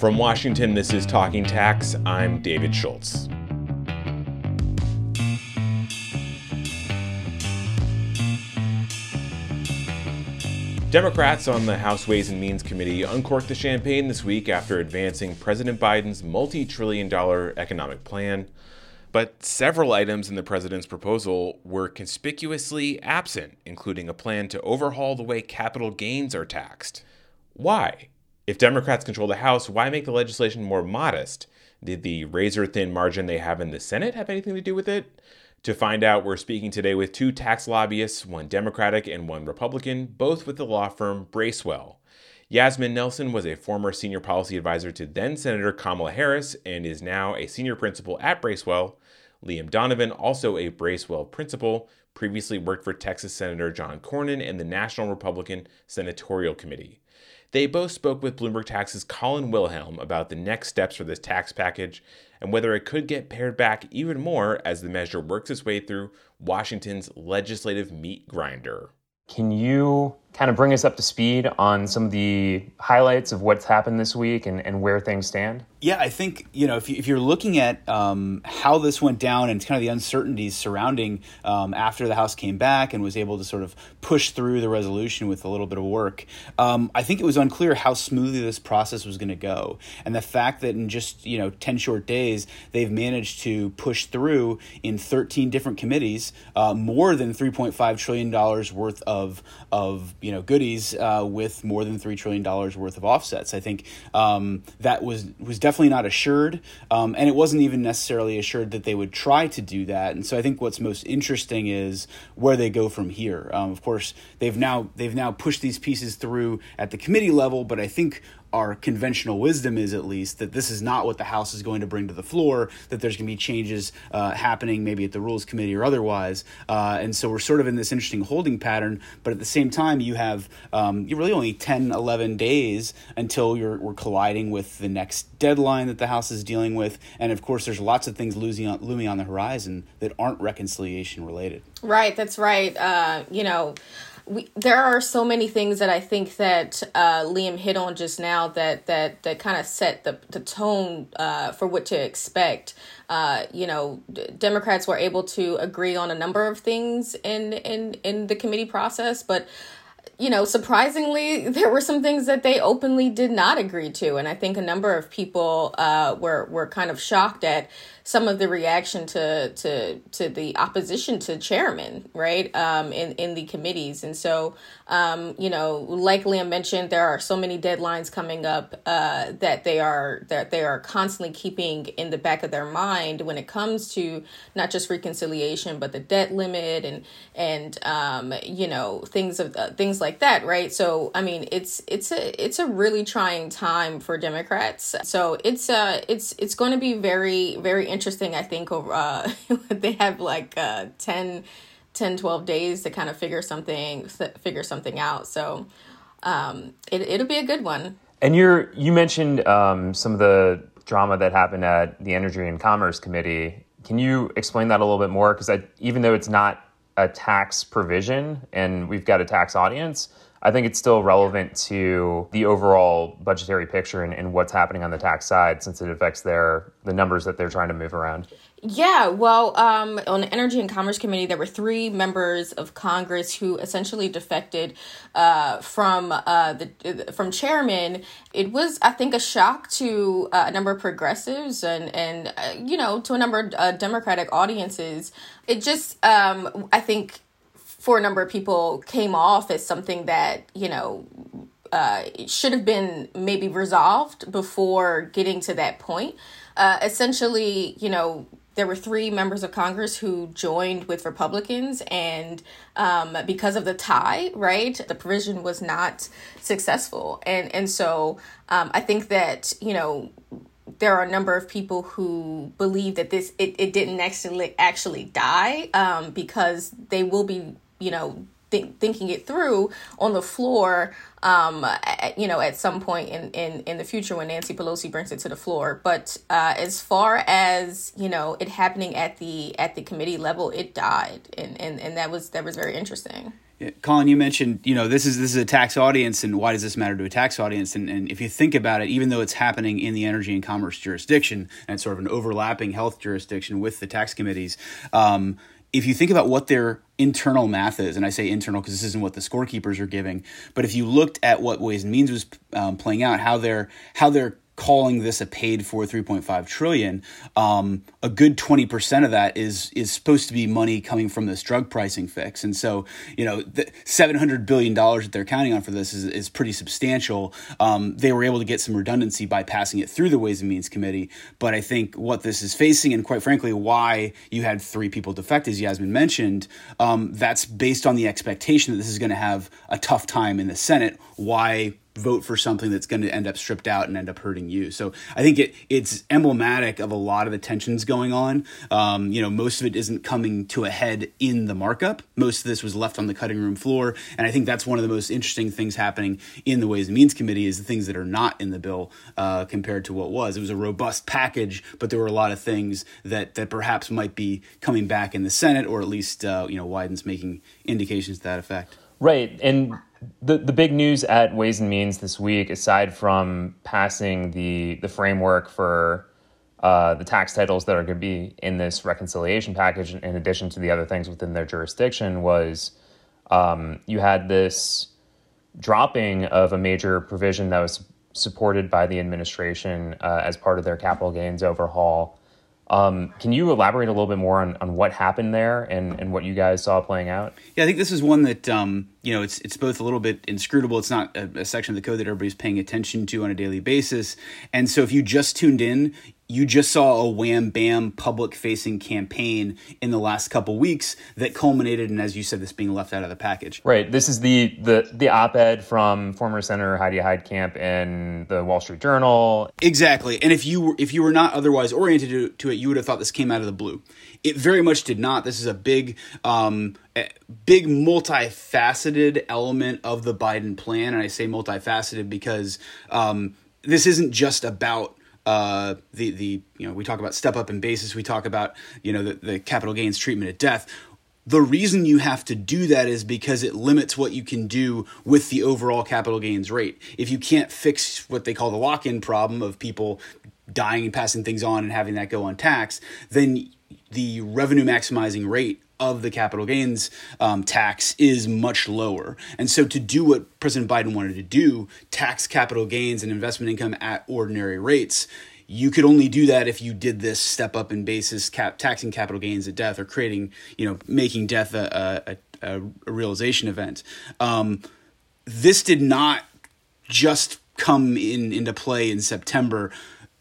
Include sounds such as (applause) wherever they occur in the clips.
From Washington, this is Talking Tax. I'm David Schultz. Democrats on the House Ways and Means Committee uncorked the champagne this week after advancing President Biden's multi trillion dollar economic plan. But several items in the president's proposal were conspicuously absent, including a plan to overhaul the way capital gains are taxed. Why? If Democrats control the House, why make the legislation more modest? Did the razor thin margin they have in the Senate have anything to do with it? To find out, we're speaking today with two tax lobbyists, one Democratic and one Republican, both with the law firm Bracewell. Yasmin Nelson was a former senior policy advisor to then Senator Kamala Harris and is now a senior principal at Bracewell. Liam Donovan, also a Bracewell principal, previously worked for Texas Senator John Cornyn and the National Republican Senatorial Committee. They both spoke with Bloomberg Tax's Colin Wilhelm about the next steps for this tax package and whether it could get pared back even more as the measure works its way through Washington's legislative meat grinder. Can you kind of bring us up to speed on some of the highlights of what's happened this week and, and where things stand? Yeah, I think, you know, if, you, if you're looking at um, how this went down and kind of the uncertainties surrounding um, after the House came back and was able to sort of push through the resolution with a little bit of work, um, I think it was unclear how smoothly this process was going to go. And the fact that in just, you know, 10 short days, they've managed to push through in 13 different committees uh, more than $3.5 trillion worth of, of you know goodies uh, with more than three trillion dollars worth of offsets. I think um, that was was definitely not assured, um, and it wasn't even necessarily assured that they would try to do that. And so I think what's most interesting is where they go from here. Um, of course, they've now they've now pushed these pieces through at the committee level, but I think our conventional wisdom is at least that this is not what the House is going to bring to the floor, that there's going to be changes uh, happening maybe at the Rules Committee or otherwise. Uh, and so we're sort of in this interesting holding pattern, but at the same time, you have um, you really only 10, 11 days until you're, we're colliding with the next deadline that the House is dealing with. And of course, there's lots of things losing on, looming on the horizon that aren't reconciliation related. Right, that's right. Uh, you know, we, there are so many things that I think that uh, Liam hit on just now that that that kind of set the the tone uh, for what to expect. Uh, you know, d- Democrats were able to agree on a number of things in in in the committee process, but you know, surprisingly, (laughs) there were some things that they openly did not agree to, and I think a number of people uh, were were kind of shocked at some of the reaction to to to the opposition to chairman, right? Um, in in the committees, and so um, you know, like Liam mentioned, there are so many deadlines coming up uh, that they are that they are constantly keeping in the back of their mind when it comes to not just reconciliation, but the debt limit and and um, you know things of uh, things like that, right? So I mean, it's it's a it's a really trying time for Democrats. So it's uh it's it's going to be very very interesting, I think, over, uh, (laughs) they have like uh, 10, 10, 12 days to kind of figure something, figure something out. So um, it, it'll be a good one. And you're, you mentioned um, some of the drama that happened at the Energy and Commerce Committee. Can you explain that a little bit more? Because even though it's not a tax provision and we've got a tax audience, I think it's still relevant to the overall budgetary picture and, and, what's happening on the tax side since it affects their the numbers that they're trying to move around. Yeah, well, um, on the Energy and Commerce Committee, there were three members of Congress who essentially defected uh, from uh, the from chairman. It was, I think, a shock to uh, a number of progressives and and uh, you know to a number of uh, Democratic audiences. It just, um, I think for a number of people came off as something that you know uh, should have been maybe resolved before getting to that point. Uh, essentially, you know, there were three members of Congress who joined with Republicans, and um, because of the tie, right, the provision was not successful, and and so um, I think that you know there are a number of people who believe that this it, it didn't actually actually die um, because they will be you know th- thinking it through on the floor um at, you know at some point in, in in the future when nancy pelosi brings it to the floor. But uh as far as you know it happening at the at the committee level it died. And and, and that was that was very interesting. Colin, you mentioned, you know, this is this is a tax audience, and why does this matter to a tax audience? And, and if you think about it, even though it's happening in the energy and commerce jurisdiction, and sort of an overlapping health jurisdiction with the tax committees, um, if you think about what their internal math is, and I say internal because this isn't what the scorekeepers are giving, but if you looked at what Ways and Means was um, playing out, how they're how they're calling this a paid for 3.5 trillion um, a good 20% of that is is supposed to be money coming from this drug pricing fix. And so you know the 700 billion dollars that they're counting on for this is, is pretty substantial. Um, they were able to get some redundancy by passing it through the ways and means committee. But i think what this is facing and quite frankly why you had three people defect as yasmin mentioned um, that's based on the expectation that this is going to have a tough time in the senate. Why vote for something that's going to end up stripped out and end up hurting you. So I think it it's emblematic of a lot of the tensions going on. Um, you know, most of it isn't coming to a head in the markup. Most of this was left on the cutting room floor, and I think that's one of the most interesting things happening in the Ways and Means Committee is the things that are not in the bill uh, compared to what was. It was a robust package, but there were a lot of things that that perhaps might be coming back in the Senate, or at least uh, you know Wyden's making indications to that effect. Right, and the the big news at Ways and Means this week, aside from passing the the framework for uh, the tax titles that are going to be in this reconciliation package, in addition to the other things within their jurisdiction, was um, you had this dropping of a major provision that was supported by the administration uh, as part of their capital gains overhaul. Um, can you elaborate a little bit more on, on what happened there and, and what you guys saw playing out? Yeah, I think this is one that um, you know it's it's both a little bit inscrutable. It's not a, a, section of the code that everybody's paying attention to on a daily basis, and so if you just tuned in, you just saw a wham bam public facing campaign in the last couple weeks that culminated in, as you said, this being left out of the package. Right. This is the the the op ed from former Senator Heidi Heitkamp in the Wall Street Journal. Exactly. And if you were if you were not otherwise oriented to, to it, you would have thought this came out of the blue. It very much did not. This is a big um, big multifaceted element of the Biden plan, and I say multifaceted because um, this isn't just about uh, the the you know we talk about step up in basis, we talk about you know the, the capital gains treatment at death. The reason you have to do that is because it limits what you can do with the overall capital gains rate. If you can't fix what they call the lock in problem of people dying and passing things on and having that go on tax, then the revenue maximizing rate of the capital gains um, tax is much lower. And so, to do what President Biden wanted to do, tax capital gains and investment income at ordinary rates, you could only do that if you did this step up in basis cap taxing capital gains at death or creating, you know, making death a, a, a, a realization event. Um, this did not just come in into play in September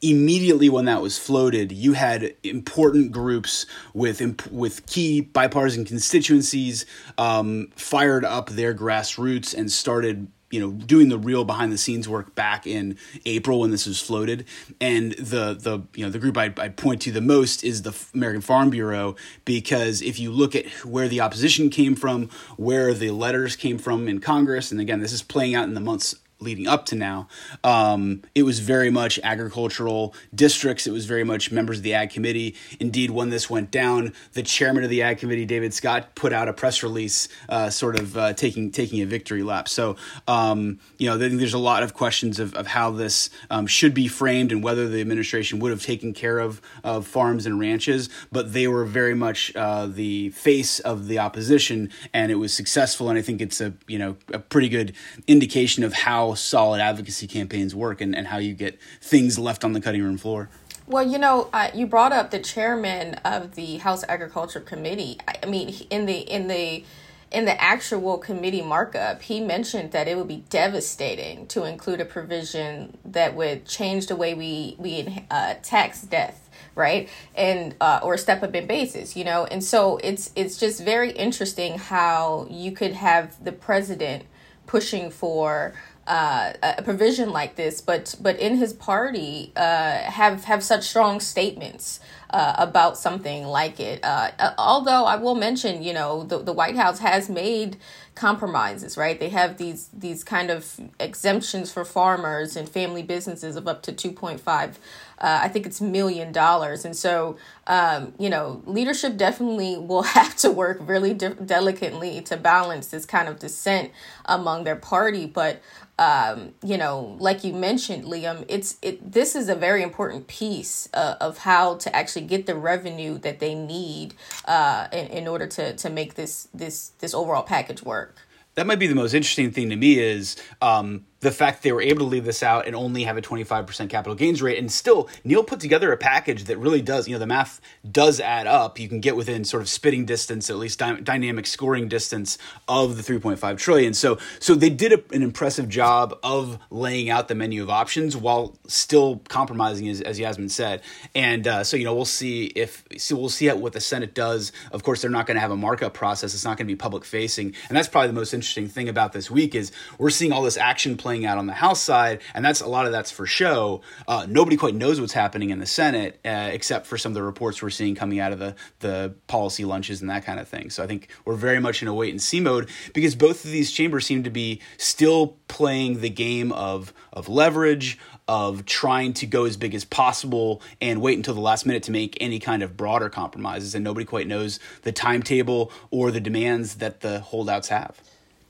immediately when that was floated, you had important groups with with key bipartisan constituencies um, fired up their grassroots and started you know doing the real behind the scenes work back in April when this was floated. And the the you know the group I'd, I'd, point to the most is the American Farm Bureau because if you look at where the opposition came from where the letters came from in Congress and again this is playing out in the months leading up to now, um, it was very much agricultural districts. It was very much members of the Ag Committee. Indeed, when this went down, the chairman of the Ag Committee, David Scott, put out a press release, uh, sort of uh, taking taking a victory lap. So, um, you know, there's a lot of questions of, of how this um, should be framed and whether the administration would have taken care of, of farms and ranches. But they were very much uh, the face of the opposition, and it was successful. And I think it's a you know a pretty good indication of how solid advocacy campaigns work and, and how you get things left on the cutting room floor. Well, you know, uh, you brought up the chairman of the House Agriculture Committee. I mean, in the in the in the actual committee markup, he mentioned that it would be devastating to include a provision that would change the way we we uh, tax death, right? And uh, or step up in basis, you know. And so it's it's just very interesting how you could have the president pushing for uh, a provision like this, but but in his party uh, have have such strong statements uh, about something like it. Uh, uh, although I will mention, you know, the, the White House has made compromises, right? They have these these kind of exemptions for farmers and family businesses of up to two point five. Uh, I think it's million dollars, and so um, you know, leadership definitely (laughs) will have to work really de- delicately to balance this kind of dissent among their party. But um, you know, like you mentioned, Liam, it's it. This is a very important piece uh, of how to actually get the revenue that they need uh, in, in order to to make this this this overall package work. That might be the most interesting thing to me is um, the fact they were able to leave this out and only have a 25% capital gains rate. And still, Neal put together a package that really does, you know, the math does add up. You can get within sort of spitting distance, at least dy- dynamic scoring distance of the 3.5 trillion. So, so they did a, an impressive job of laying out the menu of options while still compromising, as, as Yasmin said. And uh, so, you know, we'll see if, so we'll see what the Senate does. Of course, they're not going to have a markup process. It's not going to be public facing. And that's probably the most interesting thing about this week is we're seeing all this action plan playing out on the House side, and that's a lot of that's for show. Uh, nobody quite knows what's happening in the Senate, uh, except for some of the reports we're seeing coming out of the the policy lunches and that kind of thing. So I think we're very much in a wait and see mode because both of these chambers seem to be still playing the game of of leverage, of trying to go as big as possible and wait until the last minute to make any kind of broader compromises. And nobody quite knows the timetable or the demands that the holdouts have.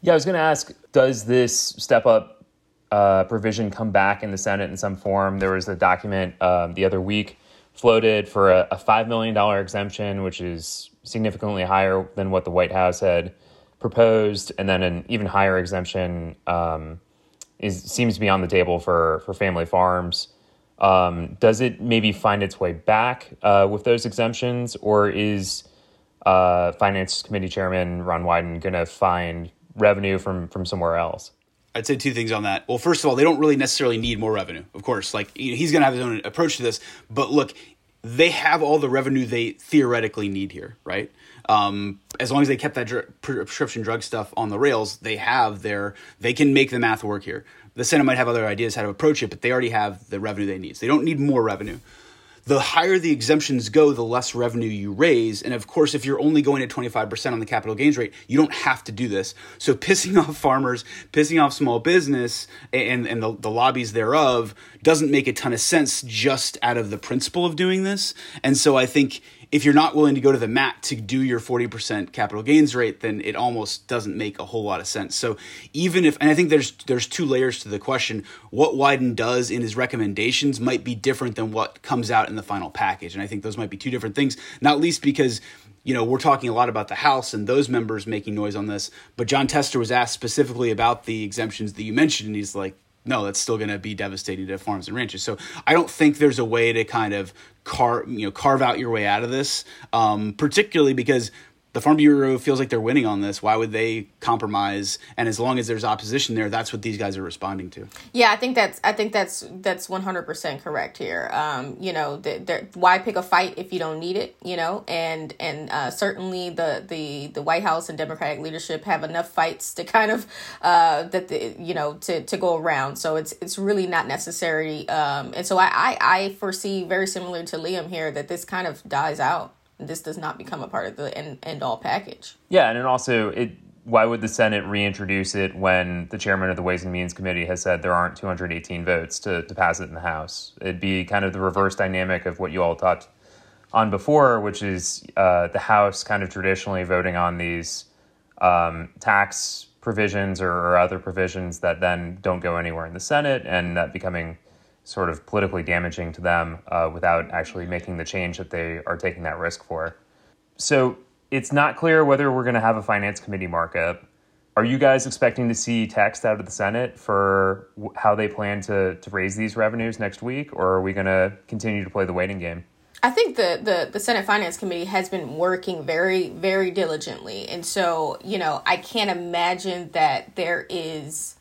Yeah, I was going to ask Does this step up uh, provision come back in the Senate in some form. There was a document um, the other week floated for a, a $5 million exemption, which is significantly higher than what the White House had proposed, and then an even higher exemption um, is seems to be on the table for, for family farms. Um, does it maybe find its way back uh, with those exemptions, or is uh, Finance Committee Chairman Ron Wyden going to find revenue from from somewhere else? I'd say two things on that. Well, first of all, they don't really necessarily need more revenue. Of course, like he's going to have his own approach to this, but look, they have all the revenue they theoretically need here, right? Um, as long as they kept that dr- prescription drug stuff on the rails, they have their they can make the math work here. The Senate might have other ideas how to approach it, but they already have the revenue they need. So they don't need more revenue the higher the exemptions go, the less revenue you raise. And of course, if you're only going at 25% on the capital gains rate, you don't have to do this. So pissing (laughs) off farmers, pissing off small business and, and the, the lobbies thereof doesn't make a ton of sense just out of the principle of doing this. And so I think if you're not willing to go to the mat to do your 40% capital gains rate, then it almost doesn't make a whole lot of sense. So even if, and I think there's there's two layers to the question. What Wyden does in his recommendations might be different than what comes out in the final package, and I think those might be two different things. Not least because you know, we're talking a lot about the House and those members making noise on this, but Jon Tester was asked specifically about the exemptions that you mentioned, and he's like, no, that's still going to be devastating to farms and ranches. So I don't think there's a way to kind of carve you know carve out your way out of this, um, particularly because the Farm Bureau feels like they're winning on this. Why would they compromise? And as long as there's opposition there, that's what these guys are responding to. Yeah, I think that's I think that's that's one hundred percent correct here. Um, you know, the, why pick a fight if you don't need it? You know, and and uh, certainly the the the White House and Democratic leadership have enough fights to kind of uh, that the you know to to go around. So it's it's really not necessary. Um, and so I, I I foresee very similar to Liam here that this kind of dies out this does not become a part of the end, end all package. Yeah, and also it why would the Senate reintroduce it when the chairman of the Ways and Means Committee has said there aren't 218 votes to, to pass it in the House? It'd be kind of the reverse dynamic of what you all talked on before, which is uh, the House kind of traditionally voting on these um, tax provisions or, or, other provisions that then don't go anywhere in the Senate, and that becoming sort of politically damaging to them uh, without actually making the change that they are taking that risk for. So it's not clear whether we're going to have a finance committee markup. Are you guys expecting to see text out of the Senate for how they plan to, to raise these revenues next week, or are we going to continue to play the waiting game? I think the, the, the Senate Finance Committee has been working very, very diligently. And so, you know, I can't imagine that there is,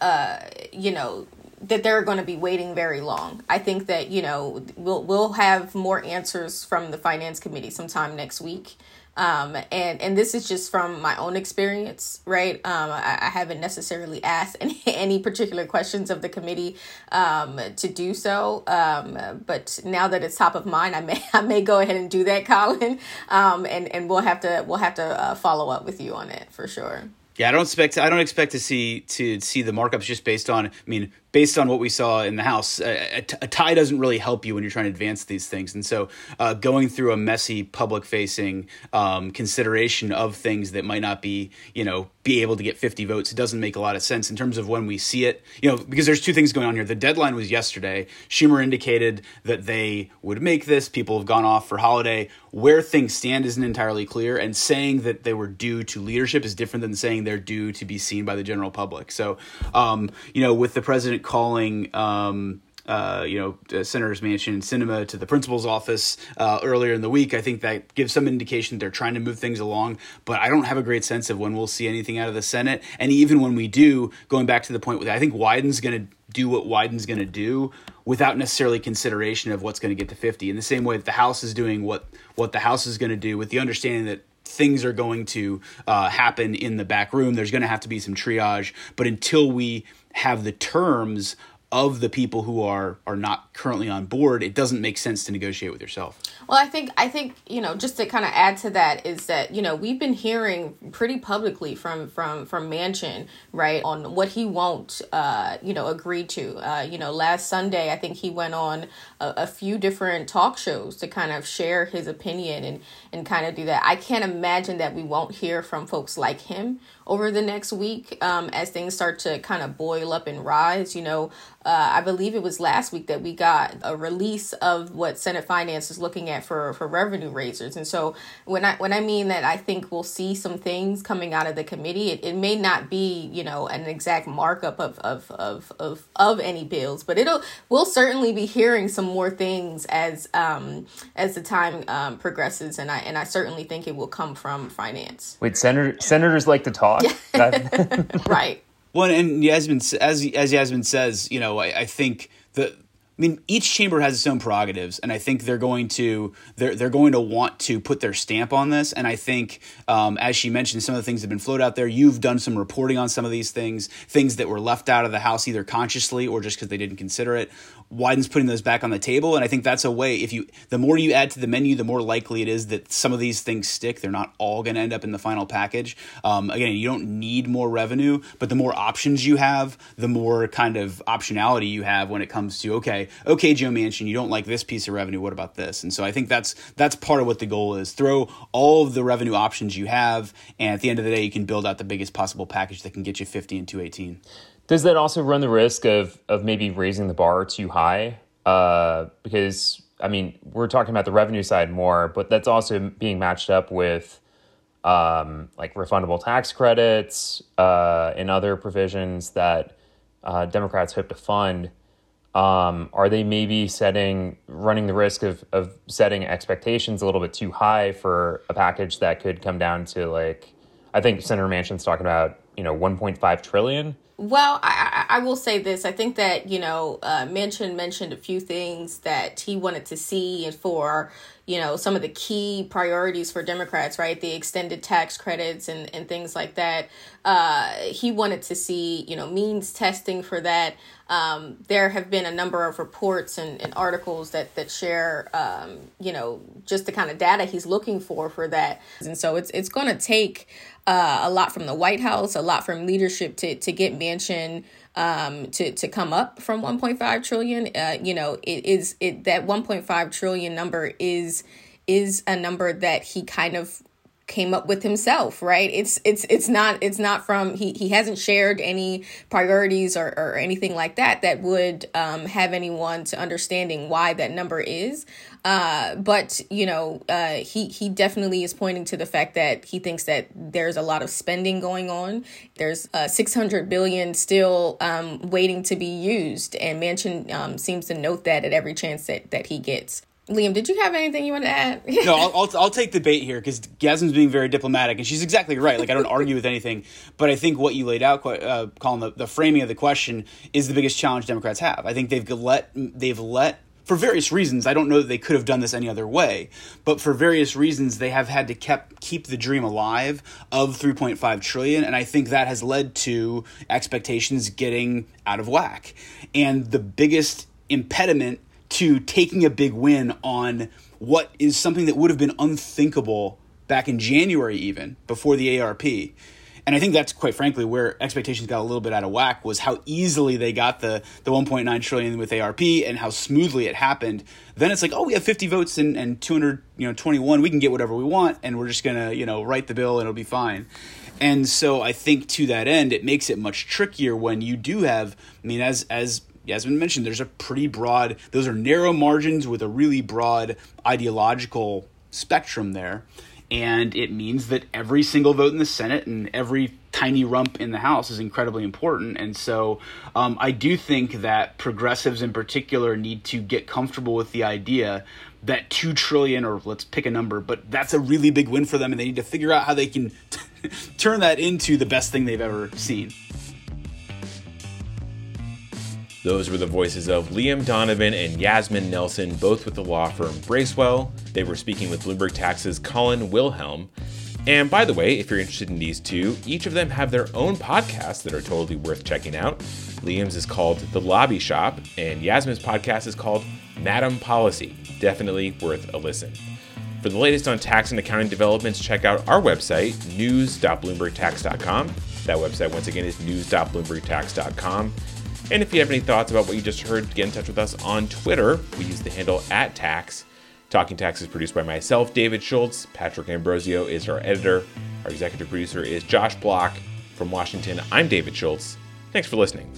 uh, you know, that they're going to be waiting very long. I think that you know we'll we'll have more answers from the finance committee sometime next week. Um, and and this is just from my own experience, right? Um, I, I haven't necessarily asked (laughs) any, any particular questions of the committee um, to do so, um, but now that it's top of mind, I may (laughs) I may go ahead and do that, Colin. Um, and and we'll have to we'll have to uh, follow up with you on it for sure. Yeah, I don't expect I don't expect to see to see the markups just based on. I mean, based on what we saw in the House, a, a, tie doesn't really help you when you're trying to advance these things. And so, uh, going through a messy public facing um, consideration of things that might not be, you know, be able to get 50 votes, it doesn't make a lot of sense in terms of when we see it. You know, because there's two things going on here. The deadline was yesterday. Schumer indicated that they would make this. People have gone off for holiday. Where things stand isn't entirely clear. And saying that they were due to leadership is different than saying they're due to be seen by the general public. So, um, you know, with the president calling um, uh, you know, Senator's Manchin Sinema to the principal's office uh, earlier in the week. I think that gives some indication they're trying to move things along, but I don't have a great sense of when we'll see anything out of the Senate. And even when we do, going back to the point with, I think Wyden's going to do what Wyden's going to do without necessarily consideration of what's going to get to 50. In the same way that the House is doing what what the House is going to do with the understanding that things are going to uh, happen in the back room. There's going to have to be some triage, but until we have the terms of the people who are are not currently on board, it doesn't make sense to negotiate with yourself. Well, I think I think you know just to kind of add to that is that you know we've been hearing pretty publicly from from from Manchin right on what he won't uh, you know agree to. Uh, you know, last Sunday I think he went on a, a few different talk shows to kind of share his opinion and and kind of do that. I can't imagine that we won't hear from folks like him over the next week um, as things start to kind of boil up and rise. You know, uh, I believe it was last week that we got a release of what Senate Finance is looking at for for revenue raisers. And so when I when I mean that, I think we'll see some things coming out of the committee. It, it may not be you know an exact markup of of of of, of any bills, but it'll we'll certainly be hearing some more things as um as the time um, progresses. And I and I certainly think it will come from finance. Wait, senator senators like to talk. (laughs) (laughs) right. Well, and Yasmin, as as Yasmin says, you know, I, I think the I mean, each chamber has its own prerogatives, and I think they're going to they're they're going to want to put their stamp on this. And I think, um, as she mentioned, some of the things have been floated out there. You've done some reporting on some of these things, things that were left out of the House either consciously or just because they didn't consider it. Wyden's putting those back on the table, and I think that's a way. If you the more you add to the menu, the more likely it is that some of these things stick. They're not all going to end up in the final package. Um, again, you don't need more revenue, but the more options you have, the more kind of optionality you have when it comes to okay, okay, Joe Manchin, you don't like this piece of revenue. What about this? And so I think that's that's part of what the goal is. Throw all of the revenue options you have, and at the end of the day, you can build out the biggest possible package that can get you fifty and two eighteen. Does that also run the risk of of maybe raising the bar too high? Uh, because I mean, we're talking about the revenue side more, but that's also being matched up with um, like refundable tax credits uh, and other provisions that uh, Democrats hope to fund. Um, are they maybe setting running the risk of of setting expectations a little bit too high for a package that could come down to like I think Senator Manchin's talking about you know 1.5 trillion? Well, I, I will say this. I think that, you know, uh, Manchin mentioned a few things that he wanted to see and for, you know, some of the key priorities for Democrats, right? The extended tax credits and, and things like that. Uh, he wanted to see, you know, means testing for that. Um, there have been a number of reports and, and articles that, that share, um, you know, just the kind of data he's looking for for that. And so it's, it's going to take uh, a lot from the White House, a lot from leadership to to get Manchin um, to to come up from 1.5 trillion. Uh, you know, it is it that 1.5 trillion number is is a number that he kind of came up with himself right? It's it's it's not it's not from he he hasn't shared any priorities or, or anything like that that would um, have anyone to understanding why that number is. Uh, but you know uh, he he definitely is pointing to the fact that he thinks that there's a lot of spending going on. There's uh, 600 billion still um, waiting to be used. And Manchin um, seems to note that at every chance that that he gets Liam, did you have anything you want to add? no, I'll, (laughs) I'll, I'll, take the bait here because Yasmin's being very diplomatic, and she's exactly right. Like I don't argue with anything, but I think what you laid out, uh, Colin, the, the framing of the question is the biggest challenge Democrats have. I think they've let they've let for various reasons. I don't know that they could have done this any other way, but for various reasons, they have had to kept keep the dream alive of 3.5 trillion, and I think that has led to expectations getting out of whack. And the biggest impediment to taking a big win on what is something that would have been unthinkable back in January, even before the ARP. And I think that's quite frankly where expectations got a little bit out of whack was how easily they got the the 1.9 trillion with ARP and how smoothly it happened. Then it's like, oh, we have 50 votes and, and 200, you know, 21. We can get whatever we want, and we're just gonna, you know, write the bill and it'll be fine. And so I think to that end, it makes it much trickier when you do have. I mean, as as Yasmin mentioned, there's a pretty broad, those are narrow margins with a really broad ideological spectrum there. And it means that every single vote in the Senate and every tiny rump in the House is incredibly important. And so um, I do think that progressives in particular need to get comfortable with the idea that 2 trillion, or let's pick a number, but that's a really big win for them. And they need to figure out how they can (laughs) turn that into the best thing they've ever seen. Those were the voices of Liam Donovan and Yasmin Nelson, both with the law firm Bracewell. They were speaking with Bloomberg Tax's Colin Wilhelm. And by the way, if you're interested in these two, each of them have their own podcasts that are totally worth checking out. Liam's is called The Lobby Shop, and Yasmin's podcast is called Madam Policy. Definitely worth a listen. For the latest on tax and accounting developments, check out our website, news.bloombergtax.com. That website, once again, is news.bloombergtax.com. And if you have any thoughts about what you just heard, get in touch with us on Twitter. We use the handle at tax. Talking Tax is produced by myself, David Schultz. Patrick Ambrosio is our editor. Our executive producer is Josh Block. From Washington, I'm David Schultz. Thanks for listening.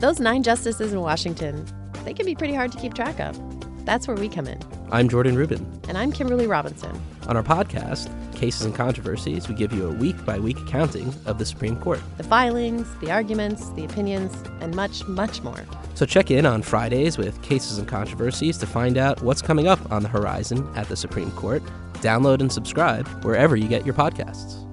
Those nine justices in Washington, they can be pretty hard to keep track of. That's where we come in. I'm Jordan Rubin. And I'm Kimberly Robinson. On our podcast, Cases and Controversies, we give you a week by week accounting of the Supreme Court. The filings, the arguments, the opinions, and much, much more. So check in on Fridays with Cases and Controversies to find out what's coming up on the horizon at the Supreme Court. Download and subscribe wherever you get your podcasts.